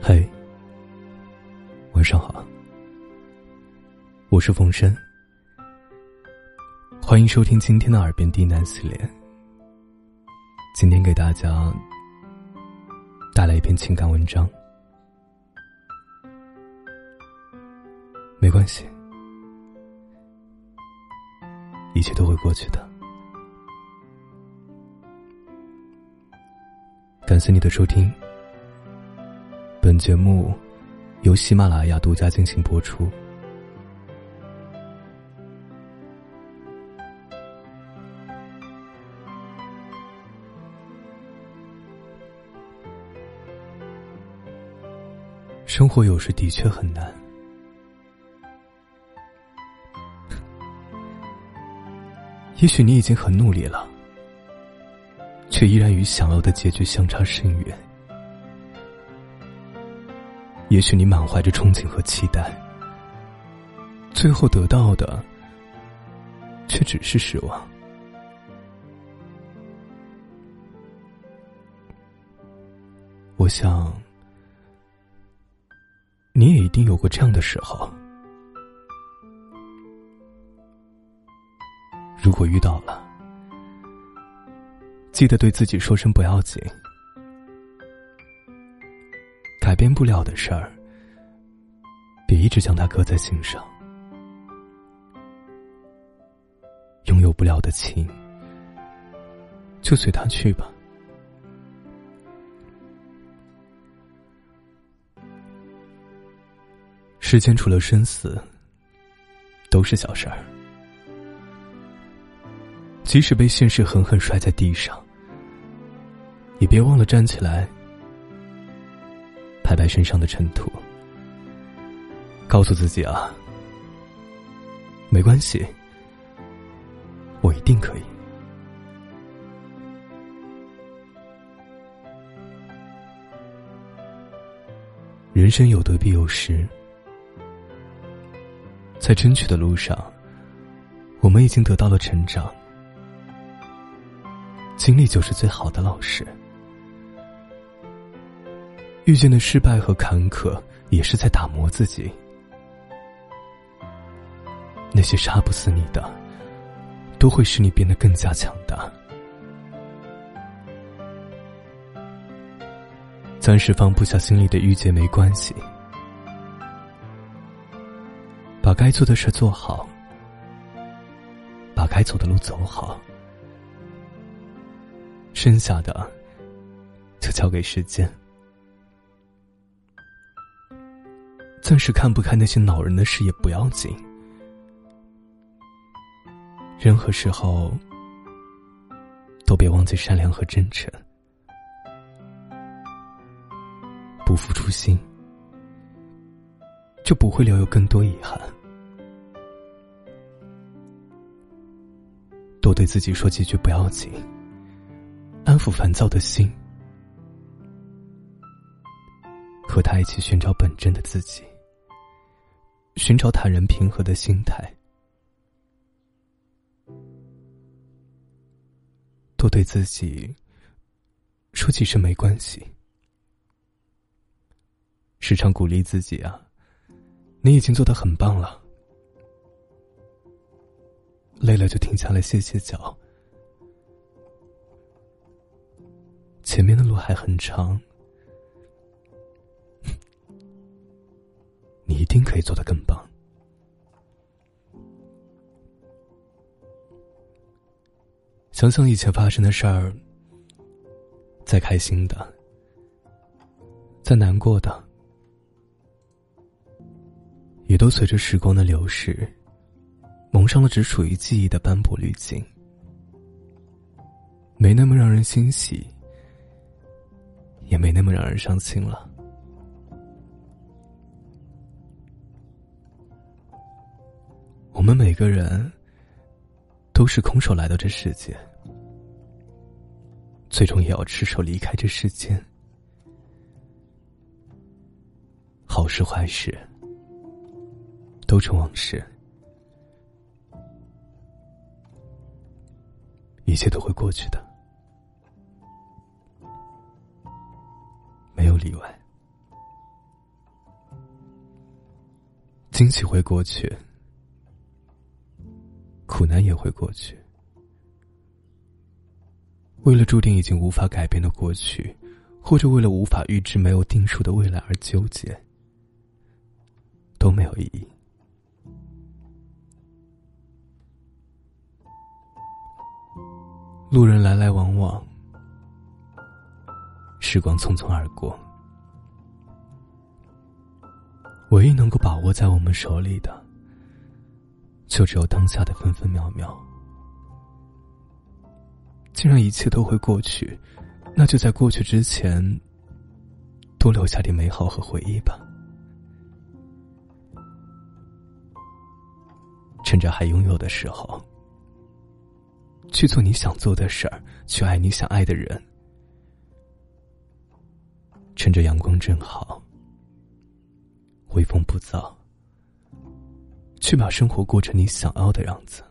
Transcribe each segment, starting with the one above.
嘿，晚上好，我是冯生，欢迎收听今天的耳边低喃系列。今天给大家带来一篇情感文章，没关系，一切都会过去的。感谢你的收听。节目由喜马拉雅独家进行播出。生活有时的确很难，也许你已经很努力了，却依然与想要的结局相差甚远。也许你满怀着憧憬和期待，最后得到的却只是失望。我想，你也一定有过这样的时候。如果遇到了，记得对自己说声不要紧。改变不了的事儿，别一直将它搁在心上；拥有不了的情，就随他去吧。世间除了生死，都是小事儿。即使被现实狠狠摔在地上，也别忘了站起来。拍拍身上的尘土，告诉自己啊，没关系，我一定可以。人生有得必有失，在争取的路上，我们已经得到了成长，经历就是最好的老师。遇见的失败和坎坷，也是在打磨自己。那些杀不死你的，都会使你变得更加强大。暂时放不下心里的郁结没关系，把该做的事做好，把该走的路走好，剩下的就交给时间。暂时看不开那些恼人的事也不要紧，任何时候都别忘记善良和真诚，不负初心，就不会留有更多遗憾。多对自己说几句不要紧，安抚烦躁的心，和他一起寻找本真的自己。寻找坦然平和的心态，多对自己说几声没关系，时常鼓励自己啊，你已经做的很棒了，累了就停下来歇歇脚，前面的路还很长。可以做得更棒。想想以前发生的事儿，再开心的，再难过的，也都随着时光的流逝，蒙上了只属于记忆的斑驳滤镜，没那么让人欣喜，也没那么让人伤心了。我们每个人都是空手来到这世界，最终也要赤手离开这世间。好事坏事都成往事，一切都会过去的，没有例外。惊喜会过去，苦难也会过去。为了注定已经无法改变的过去，或者为了无法预知、没有定数的未来而纠结，都没有意义。路人来来往往，时光匆匆而过。唯一能够把握在我们手里的，就只有当下的分分秒秒。既然一切都会过去，那就在过去之前，多留下点美好和回忆吧。趁着还拥有的时候。去做你想做的事儿，去爱你想爱的人。趁着阳光正好，微风不燥，去把生活过成你想要的样子。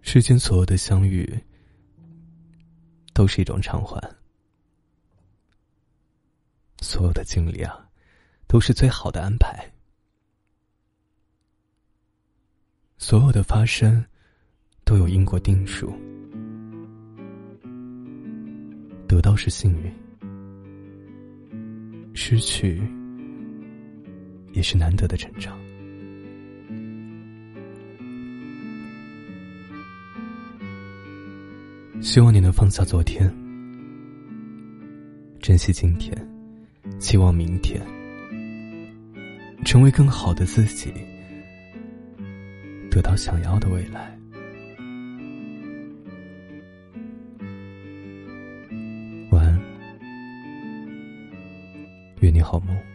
世间所有的相遇，都是一种偿还；所有的经历啊，都是最好的安排。所有的发生，都有因果定数。得到是幸运，失去也是难得的成长。希望你能放下昨天，珍惜今天，期望明天，成为更好的自己。得到想要的未来。你好吗。